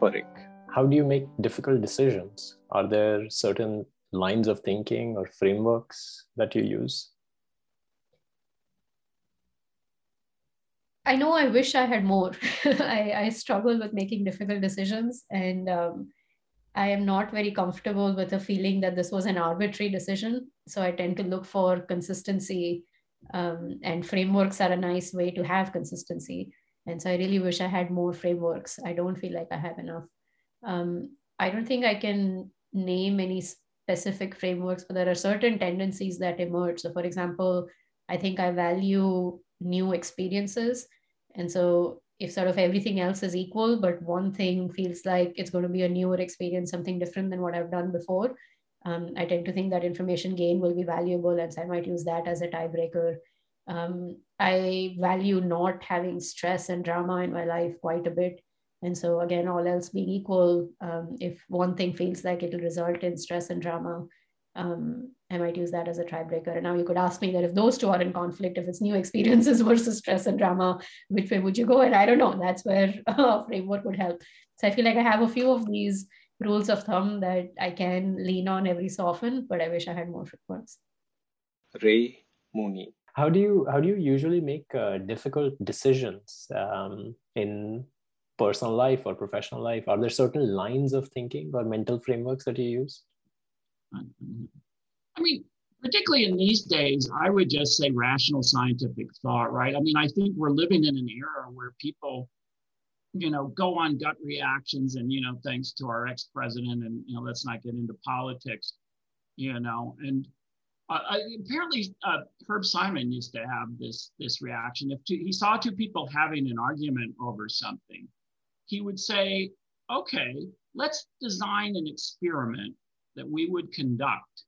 Devi How do you make difficult decisions? Are there certain lines of thinking or frameworks that you use? I know I wish I had more. I, I, struggle with making difficult decisions, and um, I am not very comfortable with the feeling that this was an arbitrary decision. So I tend to look for consistency, um, and frameworks are a nice way to have consistency. And so I really wish I had more frameworks. I don't feel like I have enough. Um, I don't think I can name any specific frameworks, but there are certain tendencies that emerge. So, for example, I think I value new experiences and so if sort of everything else is equal, but one thing feels like it's going to be a newer experience, something different than what I've done before, um, I tend to think that information gain will be valuable. And so I might use that as a tiebreaker. Um, I value not having stress and drama in my life quite a bit. And so, again, all else being equal, um, if one thing feels like it'll result in stress and drama, um, I might use that as a tiebreaker. And now you could ask me that if those two are in conflict, if it's new experiences versus stress and drama, which way would you go? And I don't know. That's where a framework would help. So I feel like I have a few of these rules of thumb that I can lean on every so often, but I wish I had more frameworks. Ray Mooney. How do you how do you usually make uh, difficult decisions um, in personal life or professional life? Are there certain lines of thinking or mental frameworks that you use? I mean, particularly in these days, I would just say rational scientific thought, right? I mean, I think we're living in an era where people, you know, go on gut reactions and, you know, thanks to our ex president, and, you know, let's not get into politics, you know, and uh, apparently uh, Herb Simon used to have this this reaction. If two, he saw two people having an argument over something, he would say, "Okay, let's design an experiment that we would conduct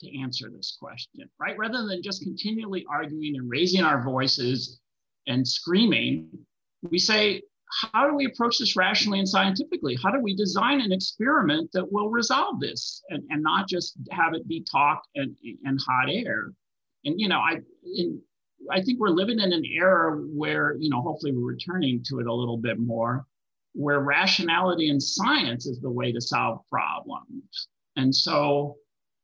to answer this question, right? Rather than just continually arguing and raising our voices and screaming, we say, how do we approach this rationally and scientifically? How do we design an experiment that will resolve this and, and not just have it be talk and, and hot air? And, you know, I, in, I think we're living in an era where, you know, hopefully we're returning to it a little bit more, where rationality and science is the way to solve problems. And so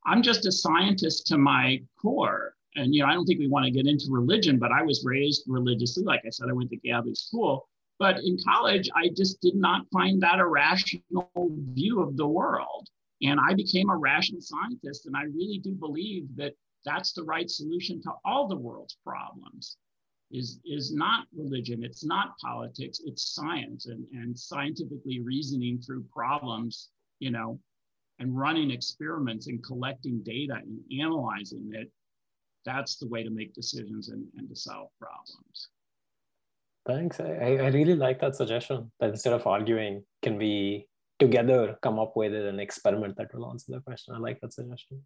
I'm just a scientist to my core. And, you know, I don't think we want to get into religion, but I was raised religiously. Like I said, I went to Catholic school. But in college, I just did not find that a rational view of the world. And I became a rational scientist. And I really do believe that that's the right solution to all the world's problems is, is not religion, it's not politics, it's science and, and scientifically reasoning through problems, you know, and running experiments and collecting data and analyzing it, that's the way to make decisions and, and to solve problems. Thanks. I, I really like that suggestion that instead of arguing, can we together come up with an experiment that will answer the question? I like that suggestion.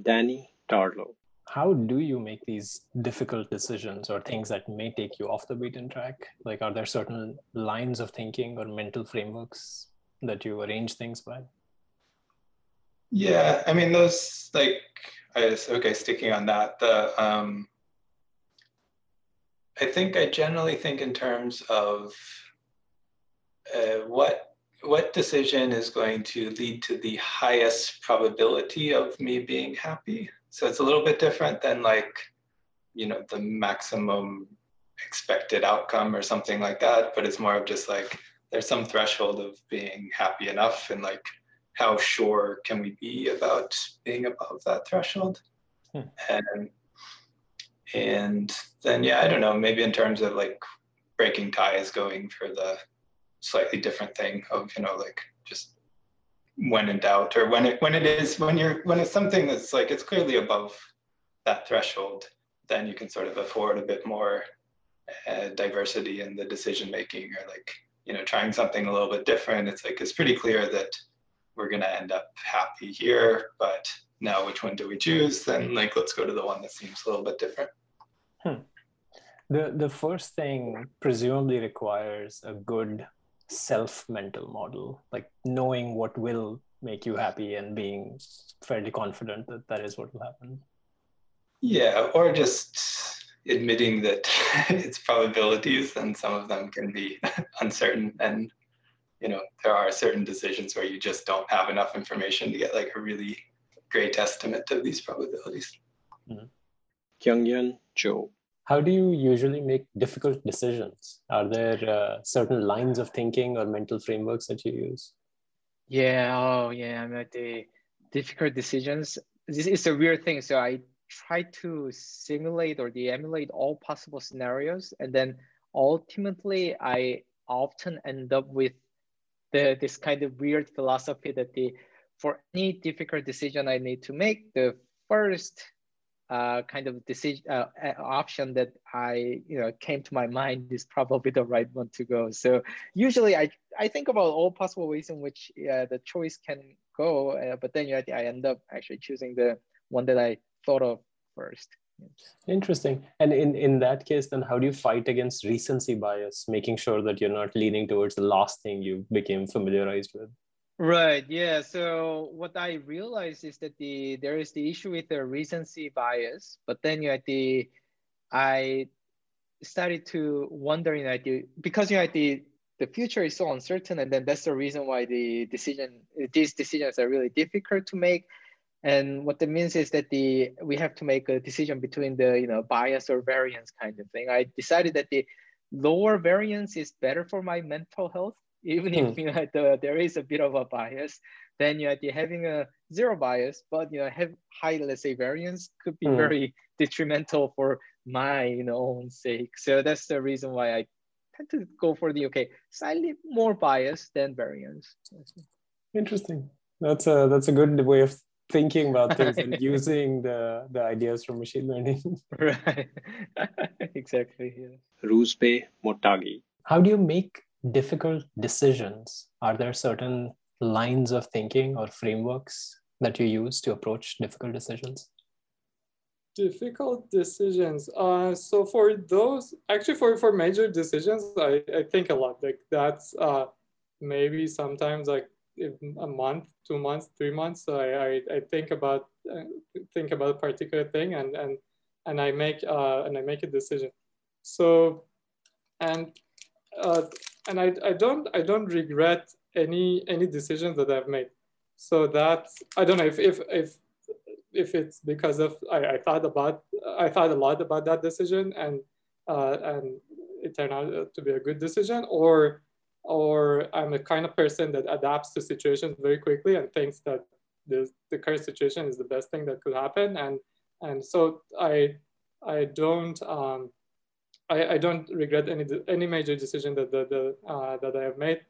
Danny Tarlow. How do you make these difficult decisions or things that may take you off the beaten track? Like, are there certain lines of thinking or mental frameworks that you arrange things by? Yeah, I mean those like I was okay sticking on that. The um, I think I generally think in terms of uh, what what decision is going to lead to the highest probability of me being happy. So it's a little bit different than like you know the maximum expected outcome or something like that. But it's more of just like there's some threshold of being happy enough and like how sure can we be about being above that threshold? Hmm. And and then yeah, I don't know, maybe in terms of like breaking ties, going for the slightly different thing of you know like just when in doubt or when it when it is when you're when it's something that's like it's clearly above that threshold, then you can sort of afford a bit more uh, diversity in the decision making or like you know trying something a little bit different. It's like it's pretty clear that we're going to end up happy here, but now which one do we choose? Then like, let's go to the one that seems a little bit different. Hmm. The, the first thing presumably requires a good self mental model, like knowing what will make you happy and being fairly confident that that is what will happen. Yeah, or just admitting that its probabilities and some of them can be uncertain and you know, there are certain decisions where you just don't have enough information to get like a really great estimate of these probabilities. Mm-hmm. Kyunghyun Cho. How do you usually make difficult decisions? Are there uh, certain lines of thinking or mental frameworks that you use? Yeah, oh yeah, I mean the difficult decisions. This is a weird thing. So I try to simulate or the emulate all possible scenarios, and then ultimately I often end up with the this kind of weird philosophy that the for any difficult decision I need to make, the first uh, kind of decision uh, option that I you know came to my mind is probably the right one to go. So usually I I think about all possible ways in which uh, the choice can go, uh, but then you know, I end up actually choosing the one that I thought of first. Interesting. And in, in that case, then how do you fight against recency bias, making sure that you're not leaning towards the last thing you became familiarized with? Right. Yeah. So what I realized is that the there is the issue with the recency bias, but then you know, the I started to wonder, you know, the, because you know the the future is so uncertain, and then that's the reason why the decision these decisions are really difficult to make. And what that means is that the we have to make a decision between the you know bias or variance kind of thing. I decided that the lower variance is better for my mental health even if hmm. you know the, there is a bit of a bias then you know the, having a zero bias but you know have high let's say variance could be mm. very detrimental for my you know own sake so that's the reason why i tend to go for the okay slightly more bias than variance interesting that's a that's a good way of thinking about things and using the the ideas from machine learning right exactly yeah. Roozbeh Mottaghi. How do you make difficult decisions, are there certain lines of thinking or frameworks that you use to approach difficult decisions? Difficult decisions. Uh, so for those, actually for, for major decisions, I, I think a lot. Like that's uh, maybe sometimes like a month, two months, three months. I, I, I think about uh, think about a particular thing and and and I make uh, and I make a decision. So and uh, and I, I don't I don't regret any any decisions that I've made. So that I don't know if if if if it's because of I, I thought about I thought a lot about that decision and uh, and it turned out to be a good decision or or I'm a kind of person that adapts to situations very quickly and thinks that the, the current situation is the best thing that could happen and and so I I don't um, I, I don't regret any any major decision that that, that, uh, that I have made.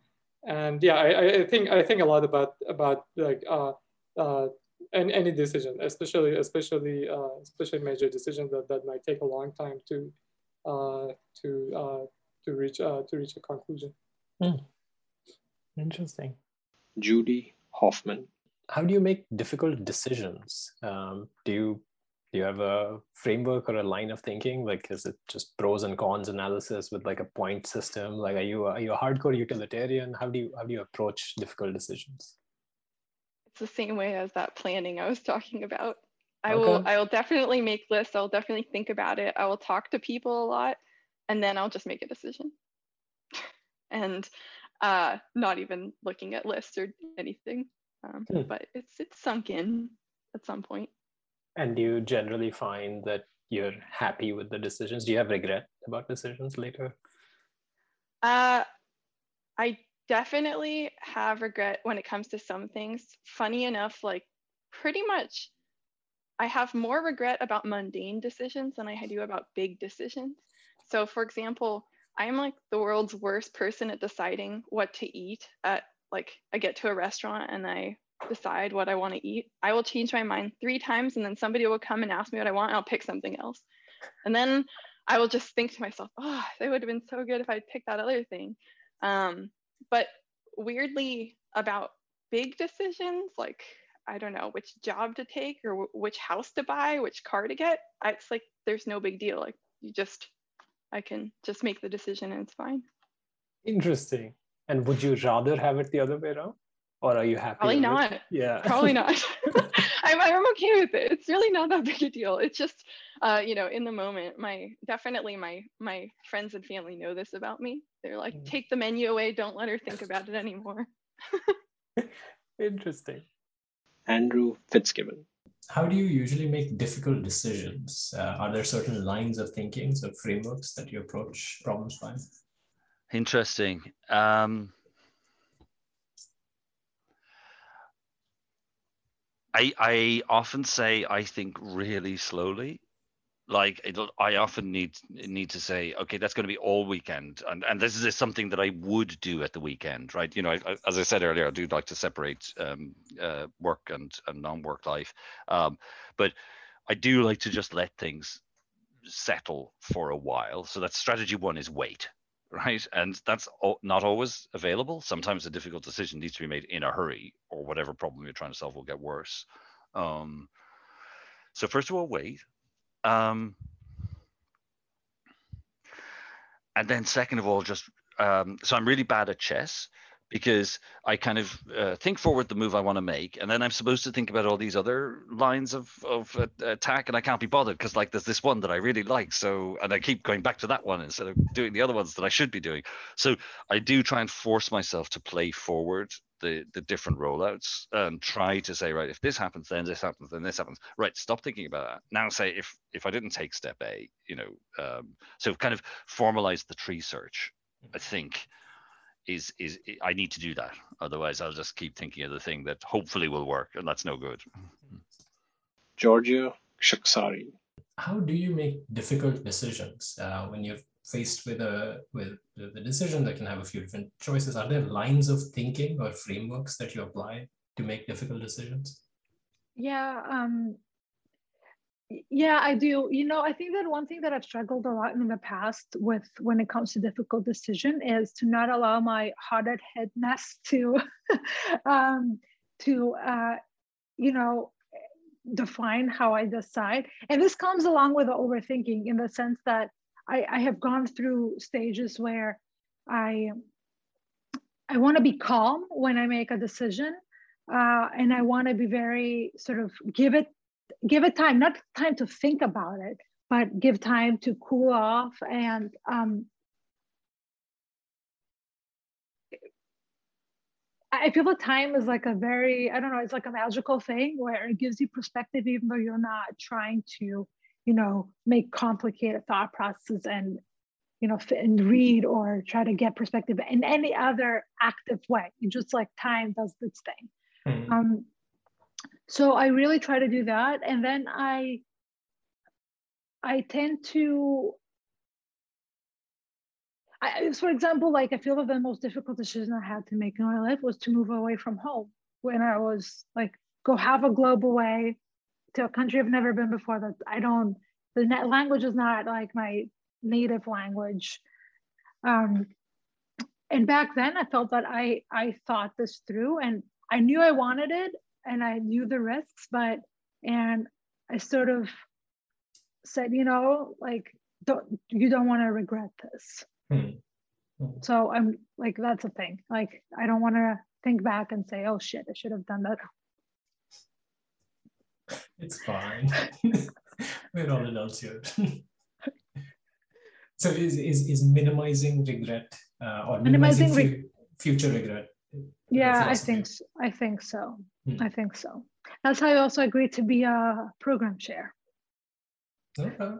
And yeah, I, I think I think a lot about about like uh, uh, any, any decision, especially especially uh, especially major decisions that, that might take a long time to uh, to uh, to reach uh, to reach a conclusion. Hmm. Interesting. Judy Hoffman. How do you make difficult decisions? Um, do you do you have a framework or a line of thinking? Like is it just pros and cons analysis with like a point system? Like are you are you a hardcore utilitarian? How do you how do you approach difficult decisions? It's the same way as that planning i was talking about. I okay. will i will definitely make lists. I'll definitely think about it. I will talk to people a lot and then i'll just make a decision. And uh not even looking at lists or anything um, hmm. but it's it's sunk in at some point and do you generally find that you're happy with the decisions? Do you have regret about decisions later? Uh, I definitely have regret when it comes to some things. Funny enough, like pretty much, I have more regret about mundane decisions than I do about big decisions. So, for example, I'm like the world's worst person at deciding what to eat at like I get to a restaurant and I decide what I want to eat, I will change my mind three times and then somebody will come and ask me what I want and I'll pick something else. And then I will just think to myself, oh, it would have been so good if I'd picked that other thing. Um, but weirdly, about big decisions, like I don't know which job to take or w- which house to buy, which car to get, it's like there's no big deal. Like you just, I can just make the decision and it's fine. Interesting. And would you rather have it the other way around? Or are you happy? Probably with- not. Yeah. Probably not. I'm, I'm okay with it. It's really not that big a deal. It's just, uh, you know, in the moment, my definitely my my friends and family know this about me. They're like, Mm. take the menu away. Don't let her think about it anymore. Interesting. Andrew Fitzgibbon. How do you usually make difficult decisions? Uh, are there certain lines of thinking, or frameworks that you approach problems by? Interesting. Um, I I often say I think really slowly. Like it'll, I often need need to say, okay, that's going to be all weekend, and and this is something that I would do at the weekend, right? You know, I, I- as I said earlier, I do like to separate um, uh, work and and non-work life, um, but I do like to just let things settle for a while. So that strategy one is wait, right? And that's not always available. Sometimes a difficult decision needs to be made in a hurry, or whatever problem you're trying to solve will get worse. Um, so first of all, wait. Um, and then second of all, just um, so I'm really bad at chess because I kind of uh, think forward the move I want to make, and then I'm supposed to think about all these other lines of of uh, attack, and I can't be bothered because like there's this one that I really like, so and I keep going back to that one instead of doing the other ones that I should be doing. So I do try and force myself to play forward the the different rollouts and try to say right if this happens then this happens then this happens. Right stop thinking about that. Now say if if i didn't take step a you know um, so kind of formalize the tree search i think is is i need to do that otherwise i'll just keep thinking of the thing that hopefully will work and that's no good Georgia Gkioxari. How do you make difficult decisions uh, when you're faced with a with the decision that can have a few different choices? Are there lines of thinking or frameworks that you apply to make difficult decisions? Yeah, um, y- yeah, I do. You know, I think that one thing that I've struggled a lot in the past with when it comes to difficult decision is to not allow my hot headedness to, um, to, uh, you know, define how I decide. And this comes along with the overthinking in the sense that I, I have gone through stages where I, I want to be calm when I make a decision uh, and I want to be very sort of give it give it time, not time to think about it, but give time to cool off and um, I feel that time is like a very I don't know it's like a magical thing where it gives you perspective even though you're not trying to you know make complicated thought processes and you know and read or try to get perspective in any other active way. It's just like time does its thing. Hmm. Um, so I really try to do that, and then I I tend to. I, for example, like I feel that the most difficult decision I had to make in my life was to move away from home when I was like go half a globe away to a country I've never been before. That I don't. The language is not like my native language. Um, and back then, I felt that I I thought this through, and I knew I wanted it, and I knew the risks, but and I sort of said, you know, like don't you don't want to regret this. Hmm. Hmm. So I'm like that's a thing. Like I don't want to think back and say, oh shit, I should have done that. It's fine. We're all adults here. so is, is, is minimizing regret uh, or minimizing, Minimizing re- future regret? Yeah, I think so. I think so. Hmm. I think so. That's how I also agreed to be a program chair, Okay.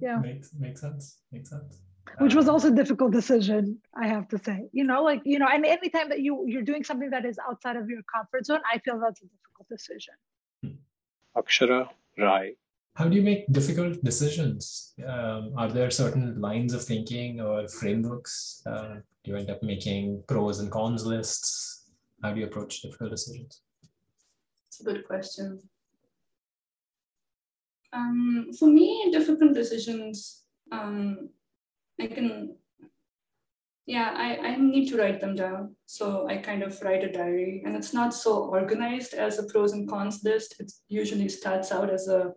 Yeah. Makes, makes sense. Makes sense. which was Um, also a difficult decision, I have to say. You know, like, you know, and anytime that you you're doing something that is outside of your comfort zone, I feel that's a difficult decision. Akshara Rai. How do you make difficult decisions? Um, are there certain lines of thinking or frameworks? Uh, do you end up making pros and cons lists? How do you approach difficult decisions? It's a good question. Um, for me, difficult decisions, um, I can, yeah, I, I need to write them down. So I kind of write a diary, and it's not so organized as a pros and cons list. It usually starts out as a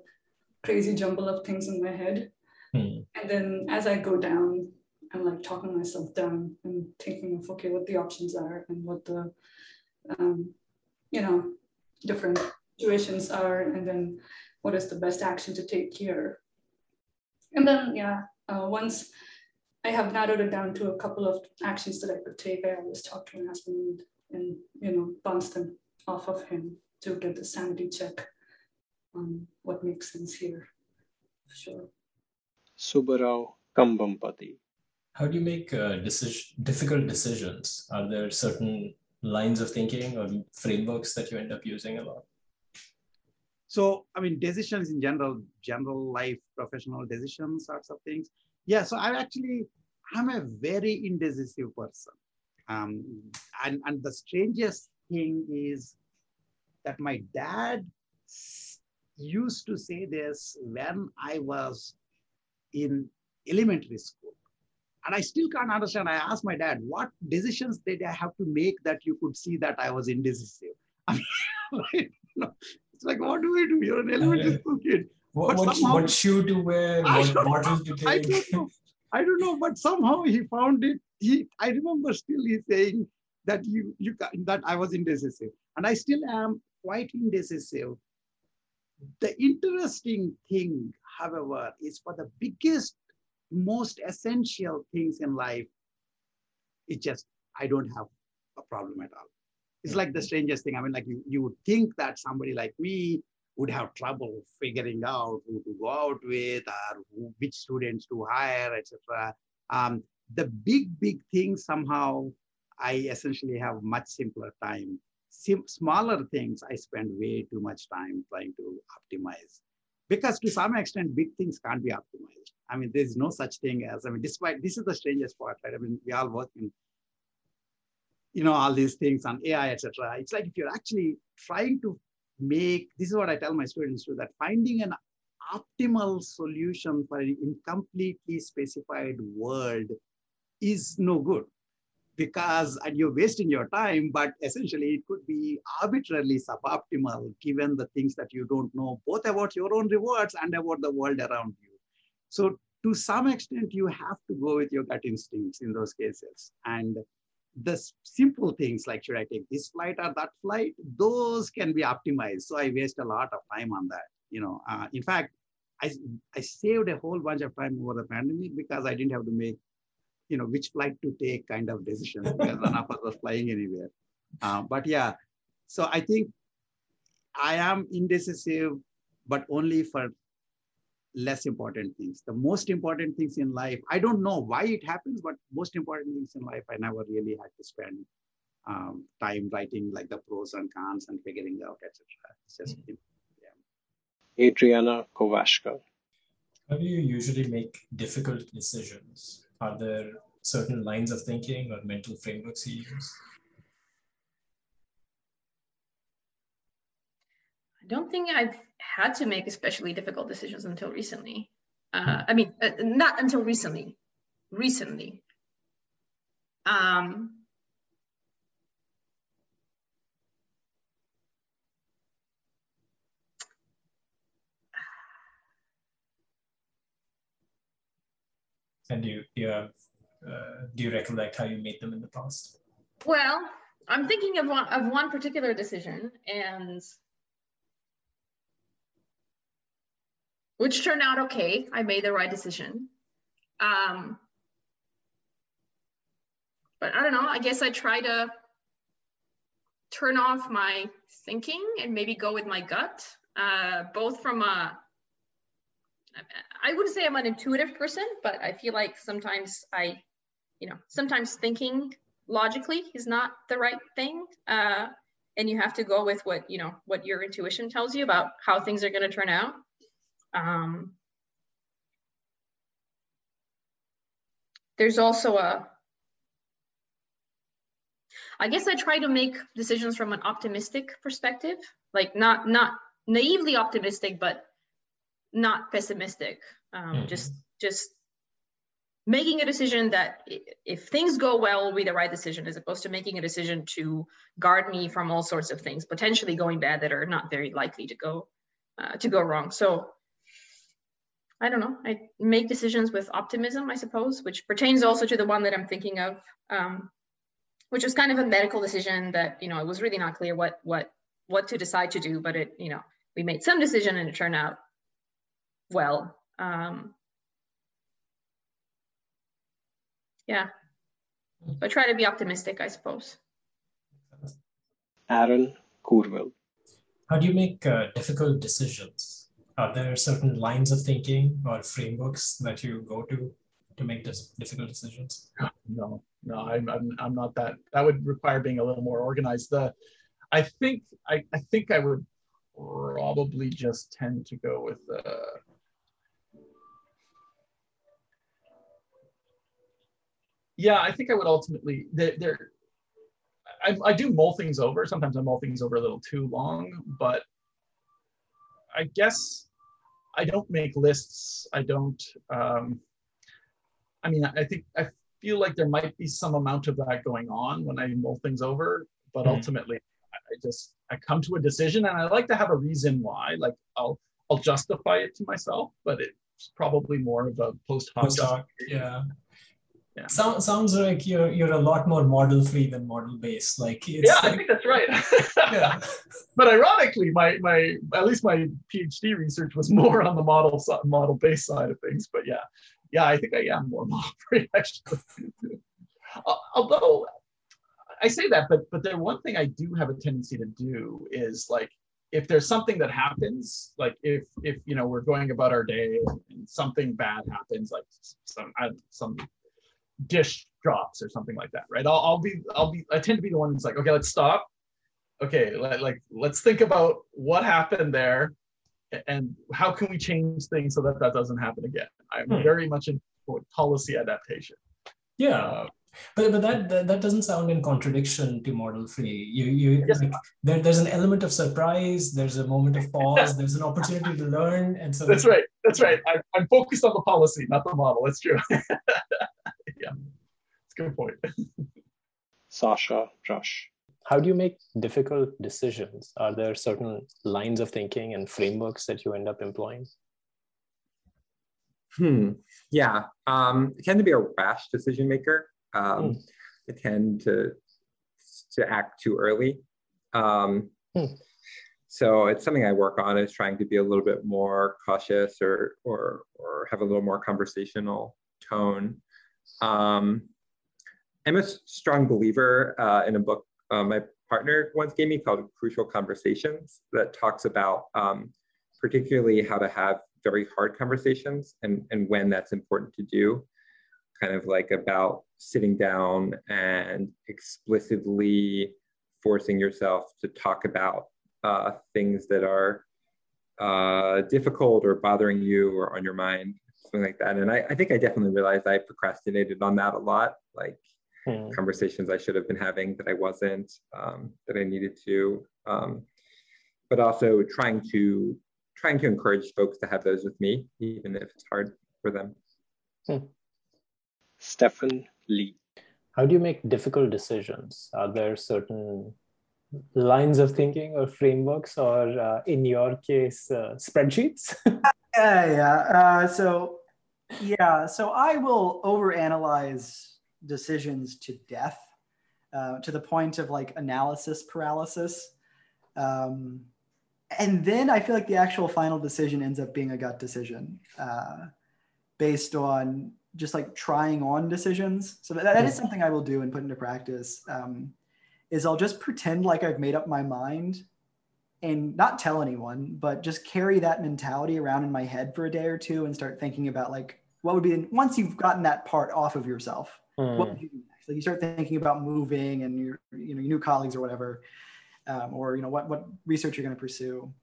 crazy jumble of things in my head. Hmm. And then as I go down, I'm like talking myself down and thinking of, okay, what the options are and what the um, you know, different situations are, and then what is the best action to take here. And then, yeah, uh, once I have narrowed it down to a couple of actions that I could take, I always talk to my husband and, you know, bounce them off of him to get the sanity check on what makes sense here. Sure. Subbarao Kambhampati. How do you make uh, decision, difficult decisions? Are there certain lines of thinking or frameworks that you end up using a lot? So, I mean, decisions in general, general life, professional decisions, sorts of things. Yeah, so I actually, I'm a very indecisive person. Um, and, and the strangest thing is that my dad used to say this when I was in elementary school. And I still can't understand. I asked my dad, what decisions did I have to make that you could see that I was indecisive? I mean, it's like, what do we do? You're an elementary school kid. What, what, somehow, what shoe to wear, what bottle to take. I don't know. I don't know, but somehow he found it. He, I remember still he saying that you, you that I was indecisive, and I still am quite indecisive. The interesting thing, however, is for the biggest most essential things in life, it's just, I don't have a problem at all. It's like the strangest thing. I mean, like you, you would think that somebody like me would have trouble figuring out who to go out with or who, which students to hire, etc. Um, the big, big things somehow I essentially have much simpler time. Sim- smaller things I spend way too much time trying to optimize because to some extent big things can't be optimized i mean there's no such thing as i mean despite this is the strangest part right i mean we all work in you know all these things on ai etc it's like if you're actually trying to make this is what i tell my students too that finding an optimal solution for an incompletely specified world is no good because and you're wasting your time, but essentially it could be arbitrarily suboptimal given the things that you don't know, both about your own rewards and about the world around. So to some extent, you have to go with your gut instincts in those cases. And the simple things like should I take this flight or that flight, those can be optimized. So I waste a lot of time on that. You know, uh, in fact, I, I saved a whole bunch of time over the pandemic because I didn't have to make you know, which flight to take kind of decision because none of us was flying anywhere. Uh, but yeah, so I think I am indecisive, but only for less important things. The most important things in life, I don't know why it happens, but most important things in life, I never really had to spend um, time writing like the pros and cons and figuring out, etc. It's just, mm-hmm. yeah. Adriana Kovashka. How do you usually make difficult decisions? Are there certain lines of thinking or mental frameworks you use? I don't think I've had to make especially difficult decisions until recently. Uh, I mean, uh, not until recently, recently. Um, and you, do you have uh, do you recollect how you made them in the past? Well, I'm thinking of one, of one particular decision and which turned out okay. I made the right decision. Um, but I don't know, I guess I try to turn off my thinking and maybe go with my gut, uh, both from a I wouldn't say I'm an intuitive person, but I feel like sometimes I you know, sometimes thinking logically is not the right thing. Uh, and you have to go with what, you know, what your intuition tells you about how things are going to turn out. Um, there's also a, I guess I try to make decisions from an optimistic perspective, like not, not naively optimistic, but not pessimistic. Um, mm-hmm. Just, just making a decision that if things go well will be the right decision as opposed to making a decision to guard me from all sorts of things potentially going bad that are not very likely to go uh, to go wrong so i don't know i make decisions with optimism i suppose which pertains also to the one that i'm thinking of um, which was kind of a medical decision that you know it was really not clear what what what to decide to do, but it you know we made some decision and it turned out well. Um, yeah, but try to be optimistic, I suppose. Aaron Courville. How do you make uh, difficult decisions? Are there certain lines of thinking or frameworks that you go to to make this difficult decisions? No, no, I'm, I'm, I'm not that. That would require being a little more organized. The, I think, I, I think I would probably just tend to go with. Uh, yeah, I think I would ultimately there I, I do mull things over. Sometimes I mull things over a little too long, but I guess I don't make lists. I don't. Um, I mean, I think I feel like there might be some amount of that going on when I mull things over, but mm ultimately, I just I come to a decision, and I like to have a reason why. Like I'll I'll justify it to myself, but it's probably more of a post hoc. Yeah. Yeah. Sounds sounds like you're you're a lot more model free than model based. Like yeah, I think that's right. yeah. But ironically, my my at least my PhD research was more on the model model based side of things. But yeah, yeah, I think I am more model free actually. Although I say that, but but there one thing I do have a tendency to do is like if there's something that happens, like if if you know we're going about our day and something bad happens, like some some dish drops or something like that, right? I'll, I'll be I'll be I tend to be the one who's like, okay, let's stop. Okay, let, like let's think about what happened there and how can we change things so that that doesn't happen again. I'm hmm. very much in policy adaptation. Yeah. Uh, but, but that, that, that doesn't sound in contradiction to model free. You you yes. like, there, there's an element of surprise. There's a moment of pause. there's an opportunity to learn, and so that's right. That's right. I, I'm focused on the policy, not the model. That's true. yeah, it's a good point. Sasha, Josh how do you make difficult decisions? Are there certain lines of thinking and frameworks that you end up employing? Hmm. Yeah. Um, I tend to be a rash decision maker. Um, hmm. I tend to to act too early. Um, hmm. So it's something I work on is trying to be a little bit more cautious or or or have a little more conversational tone. Um, I'm a strong believer uh, in a book uh, my partner once gave me called Crucial Conversations that talks about um, particularly how to have very hard conversations and, and when that's important to do. Kind of like about sitting down and explicitly forcing yourself to talk about uh, things that are uh, difficult or bothering you or on your mind, something like that. And I, I think I definitely realized I procrastinated on that a lot. Like hmm. conversations I should have been having that I wasn't, um, that I needed to. Um, but also trying to trying to encourage folks to have those with me, even if it's hard for them. Hmm. Stefan Lee. How do you make difficult decisions? Are there certain lines of thinking or frameworks, or uh, in your case, uh, spreadsheets? yeah, yeah. Uh, so, yeah, so I will overanalyze decisions to death uh, to the point of like analysis paralysis. Um, and then I feel like the actual final decision ends up being a gut decision uh, based on just like trying on decisions. So that, that is something I will do and put into practice. Um, is I'll just pretend like I've made up my mind and not tell anyone, but just carry that mentality around in my head for a day or two and start thinking about like what would be once you've gotten that part off of yourself Mm. What would you do next? Like you start thinking about moving and your, you know, your new colleagues or whatever, um, or you know what what research you're going to pursue.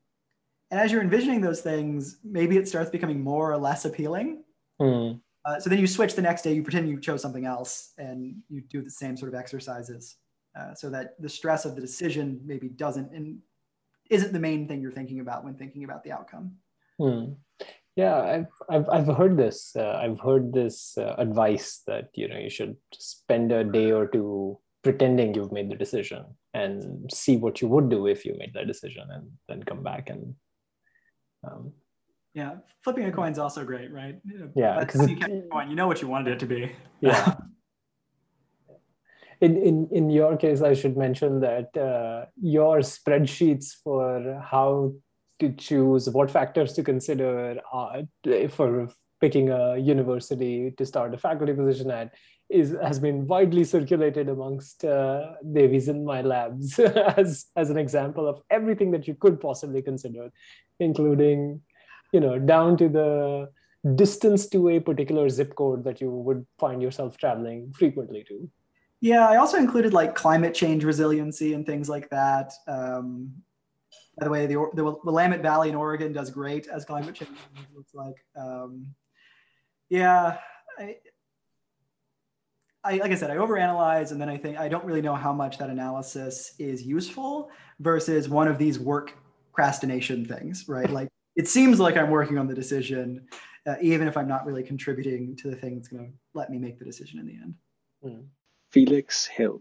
And as you're envisioning those things, maybe it starts becoming more or less appealing. Mm. Uh, so then you switch the next day, you pretend you chose something else, and you do the same sort of exercises, uh, so that the stress of the decision maybe doesn't and isn't the main thing you're thinking about when thinking about the outcome. Hmm. Yeah, I've, I've, I've heard this. Uh, I've heard this uh, advice that you know you should spend a day or two pretending you've made the decision and see what you would do if you made that decision, and then come back and. Um, yeah, flipping a coin is also great, right? Yeah, because you, you know what you wanted it to be. Yeah. in, in, in your case, I should mention that uh, your spreadsheets for how to choose what factors to consider uh, for picking a university to start a faculty position at is has been widely circulated amongst uh, Devis in my labs as as an example of everything that you could possibly consider, including, you know, down to the distance to a particular zip code that you would find yourself traveling frequently to. Yeah, I also included like climate change resiliency and things like that. Um, by the way, the, the Willamette Valley in Oregon does great as climate change looks like. Um, yeah, I, I, like I said, I overanalyze, and then I think I don't really know how much that analysis is useful versus one of these work procrastination things, right? Like it seems like I'm working on the decision, uh, even if I'm not really contributing to the thing that's going to let me make the decision in the end. Mm. Felix Hill.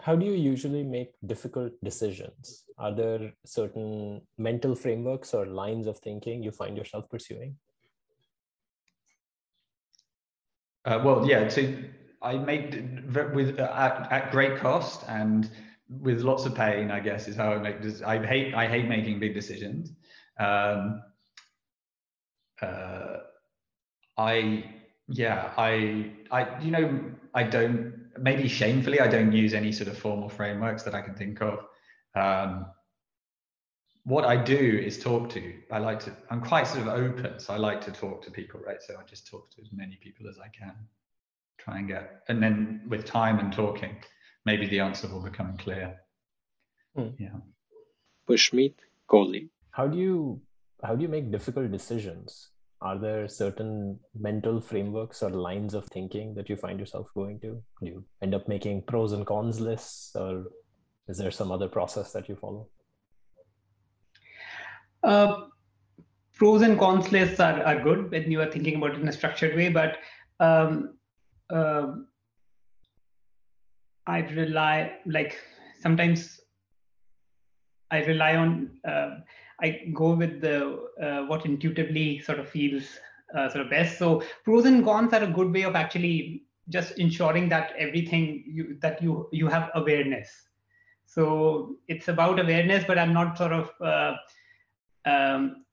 How do you usually make difficult decisions? Are there certain mental frameworks or lines of thinking you find yourself pursuing? Uh, well, yeah. So I make with uh, at, at, great cost and with lots of pain. I guess is how I make. this I hate I hate making big decisions. Um, uh, I yeah I I you know I don't maybe shamefully I don't use any sort of formal frameworks that I can think of. Um, what I do is talk to. I like to. I'm quite sort of open, so I like to talk to people, right? So I just talk to as many people as I can. Try and get, and then with time and talking, maybe the answer will become clear. Hmm. Yeah. Pushmeet Kohli. How do you how do you make difficult decisions? Are there certain mental frameworks or lines of thinking that you find yourself going to? Do you end up making pros and cons lists, or is there some other process that you follow? Uh, pros and cons lists are, are good when you are thinking about it in a structured way, but um, uh, I rely, like sometimes I rely on, uh, I go with the uh, what intuitively sort of feels uh, sort of best. So pros and cons are a good way of actually just ensuring that everything you, that you you have awareness. So it's about awareness, but I'm not sort of uh, um,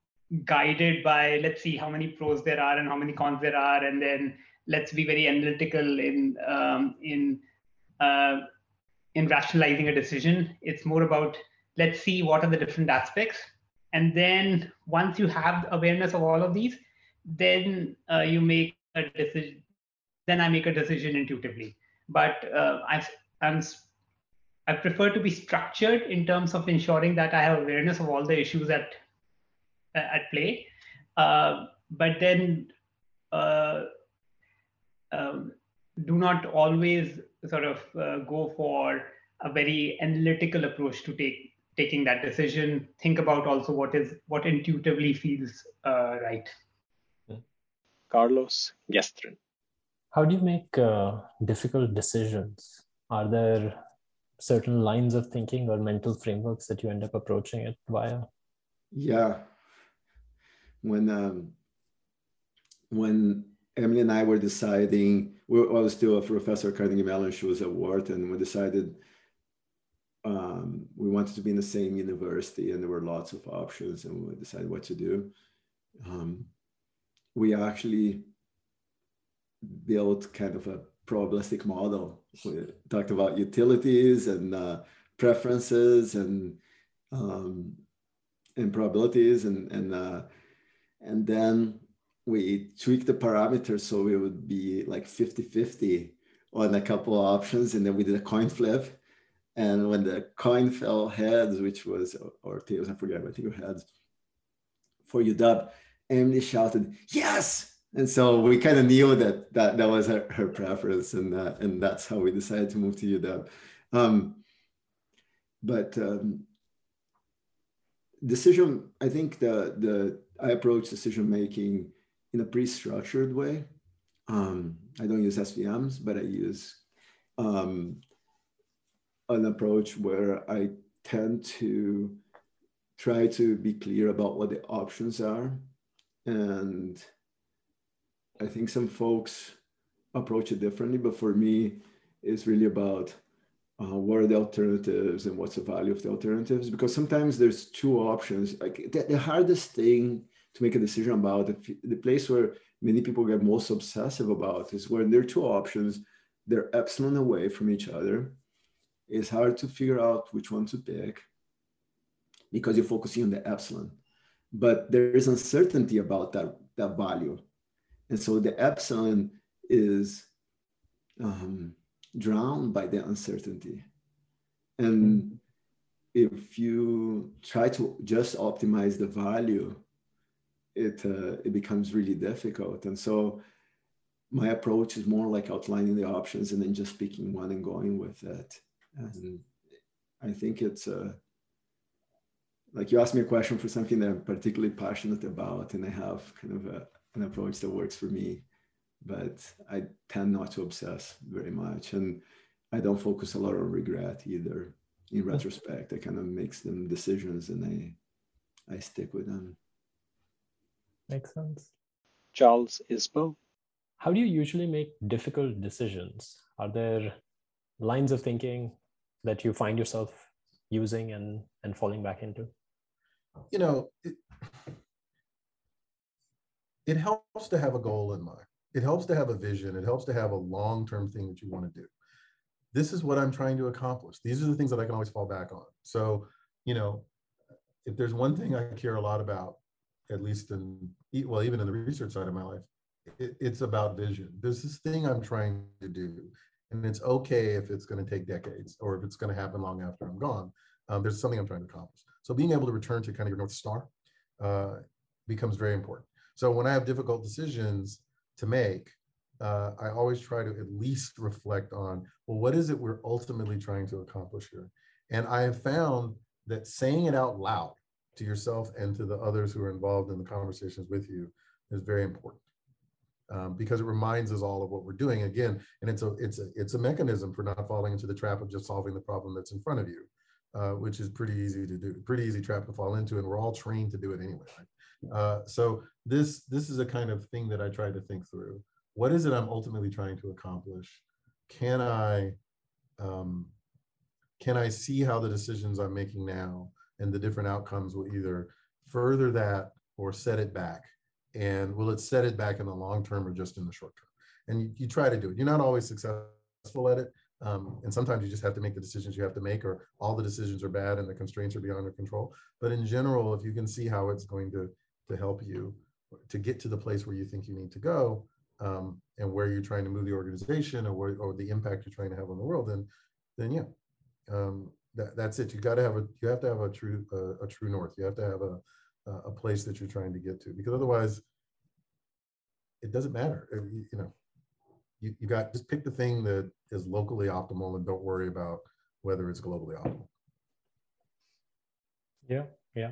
guided by let's see how many pros there are and how many cons there are, and then let's be very analytical in um, in uh, in rationalizing a decision. It's more about let's see what are the different aspects, and then once you have awareness of all of these, then uh, you make a decision. Then I make a decision intuitively. But uh, I, I'm I prefer to be structured in terms of ensuring that I have awareness of all the issues at at play. Uh, but then uh, um, do not always sort of uh, go for a very analytical approach to take taking that decision. Think about also what is what intuitively feels uh, right. Carlos Guestrin. How do you make uh, difficult decisions? Are there certain lines of thinking or mental frameworks that you end up approaching it via? Yeah, when um, when Emily and I were deciding, we I was still a professor at Carnegie Mellon, she was at Wharton, we decided um, we wanted to be in the same university and there were lots of options and we decided what to do. Um, we actually built kind of a probabilistic model. We talked about utilities and uh, preferences and um, and probabilities and and uh, and then we tweaked the parameters so it would be like 50 50 on a couple of options and then we did a coin flip and when the coin fell heads which was or tails i forget i think it heads for uw emily shouted yes and so we kind of knew that that, that was her, her preference and uh, and that's how we decided to move to uw um, but um, decision i think the the I approach decision making in a pre-structured way. Um, I don't use SVMs, but I use um, an approach where I tend to try to be clear about what the options are. And I think some folks approach it differently, but for me, it's really about uh, what are the alternatives and what's the value of the alternatives? Because sometimes there's two options. Like the, the hardest thing to make a decision about the, the place where many people get most obsessive about is when there are two options. They're epsilon away from each other. It's hard to figure out which one to pick because you're focusing on the epsilon. But there is uncertainty about that, that value and so the epsilon is um, drowned by the uncertainty. And if you try to just optimize the value, it, uh, it becomes really difficult. And so my approach is more like outlining the options and then just picking one and going with it. And I think it's uh, like you asked me a question for something that I'm particularly passionate about, and I have kind of a, an approach that works for me but I tend not to obsess very much. And I don't focus a lot on regret either. In hmm. retrospect, I kind of make some decisions and I, I stick with them. Makes sense. Charles Isbell How do you usually make difficult decisions? Are there lines of thinking that you find yourself using and, and falling back into? You know, it, it helps to have a goal in mind it helps to have a vision. It helps to have a long-term thing that you want to do. This is what I'm trying to accomplish. These are the things that I can always fall back on. So, you know, if there's one thing I care a lot about, at least in well, even in the research side of my life, it, it's about vision. There's this thing I'm trying to do, and it's okay if it's going to take decades or if it's going to happen long after I'm gone. Um, there's something I'm trying to accomplish. So being able to return to kind of your north star uh, becomes very important. So when I have difficult decisions, to make, uh, I always try to at least reflect on, well, what is it we're ultimately trying to accomplish here? And I have found that saying it out loud to yourself and to the others who are involved in the conversations with you is very important. Um, because it reminds us all of what we're doing again, and it's a it's a it's a mechanism for not falling into the trap of just solving the problem that's in front of you, uh, which is pretty easy to do, pretty easy trap to fall into, and we're all trained to do it anyway. Right? Uh, so this this is a kind of thing that I try to think through. What is it I'm ultimately trying to accomplish? Can I um, can I see how the decisions I'm making now and the different outcomes will either further that or set it back? And will it set it back in the long term or just in the short term? And you, you try to do it. You're not always successful at it. Um, and sometimes you just have to make the decisions you have to make, or all the decisions are bad and the constraints are beyond your control. But in general, if you can see how it's going to to help you to get to the place where you think you need to go um, and where you're trying to move the organization or, where, or the impact you're trying to have on the world, then, then yeah, um, that, that's it. You got to have a, you have to have a true, uh, a true north. You have to have a, a place that you're trying to get to because otherwise it doesn't matter. Uh, you, you know, you, you got, just pick the thing that is locally optimal and don't worry about whether it's globally optimal. Yeah, yeah.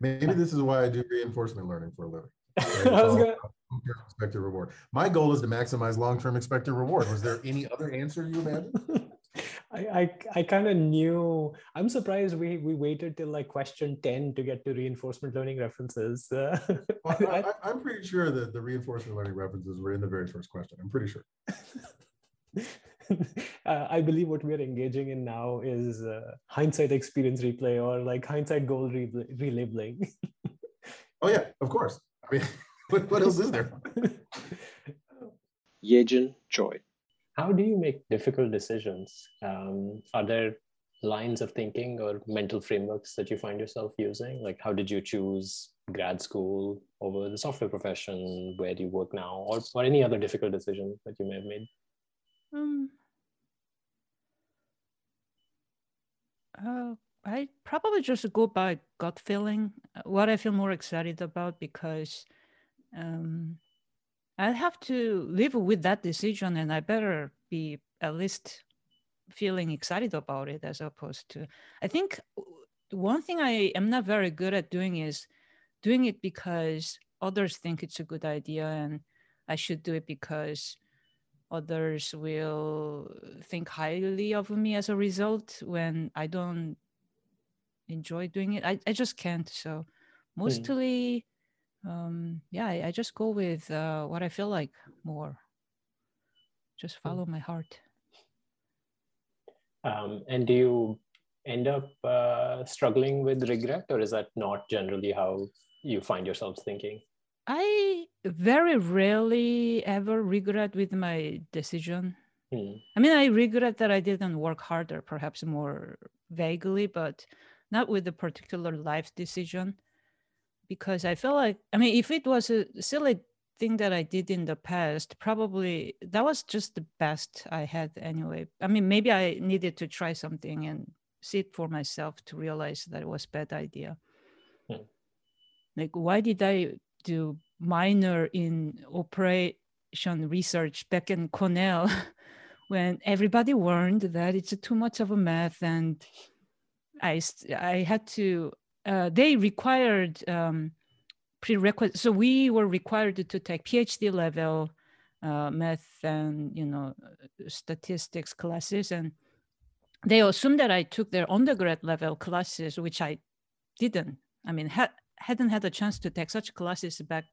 Maybe this is why I do reinforcement learning for a living. I was gonna... Expected reward. My goal is to maximize long-term expected reward. Was there any other answer you imagine? I, I, I kind of knew. I'm surprised we we waited till like question ten to get to reinforcement learning references. Uh, well, I, am pretty sure that the reinforcement learning references were in the very first question. I'm pretty sure. uh, I believe what we're engaging in now is uh, hindsight experience replay or like hindsight goal re- relabeling. oh yeah, of course. I mean, what, what else is there? Yejin Choi. How do you make difficult decisions? Um, are there lines of thinking or mental frameworks that you find yourself using? Like, how did you choose grad school over the software profession? Where do you work now? Or, or any other difficult decision that you may have made? Um, uh, I probably just go by gut feeling, what I feel more excited about, because um, I have to live with that decision, and I better be at least feeling excited about it, as opposed to. I think one thing I am not very good at doing is doing it because others think it's a good idea, and I should do it because others will think highly of me as a result when I don't enjoy doing it. I, I just can't. So hmm. mostly, mm. um, yeah, I, I, just go with uh, what I feel like more. Just hmm. follow mm. my heart. Um, and do you end up uh, struggling with regret, or is that not generally how you find yourselves thinking? I very rarely ever regret with my decision. Hmm. I mean, I regret that I didn't work harder, perhaps more vaguely, but not with a particular life decision. Because I feel like, I mean, if it was a silly thing that I did in the past, probably that was just the best I had anyway. I mean, maybe I needed to try something and see it for myself to realize that it was bad idea. Hmm. Like, why did I do minor in operation research back in Cornell when everybody warned that it's too much of a math and I, I had to, uh, they required um, prerequisites. So we were required to take PhD level uh, math and, you know, statistics classes. And they assumed that I took their undergrad level classes, which I didn't. I mean, ha- hadn't had a chance to take such classes back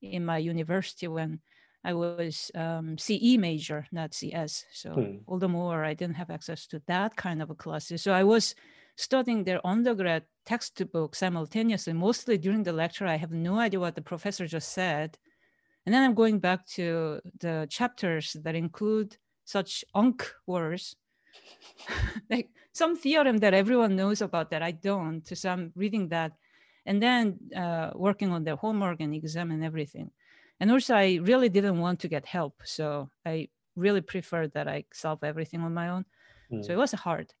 in my university when I was um, CE major, not CS. So Hmm. all the more I didn't have access to that kind of a classes. So I was studying their undergrad textbook simultaneously. Mostly during the lecture, I have no idea what the professor just said. And then I'm going back to the chapters that include such unk words, like some theorem that everyone knows about that I don't. So I'm reading that and then uh, working on the homework and exam and everything. And also, I really didn't want to get help. So I really preferred that I solve everything on my own. So Hmm. it was hard.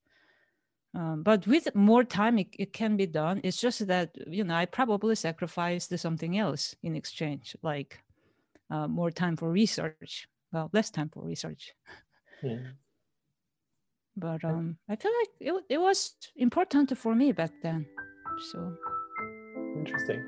Um, but with more time, it, it can be done. It's just that, you know, I probably sacrificed something else in exchange, like uh, more time for research. Well, less time for research. Hmm. But um, I feel like it, it was important for me back then. So Interesting.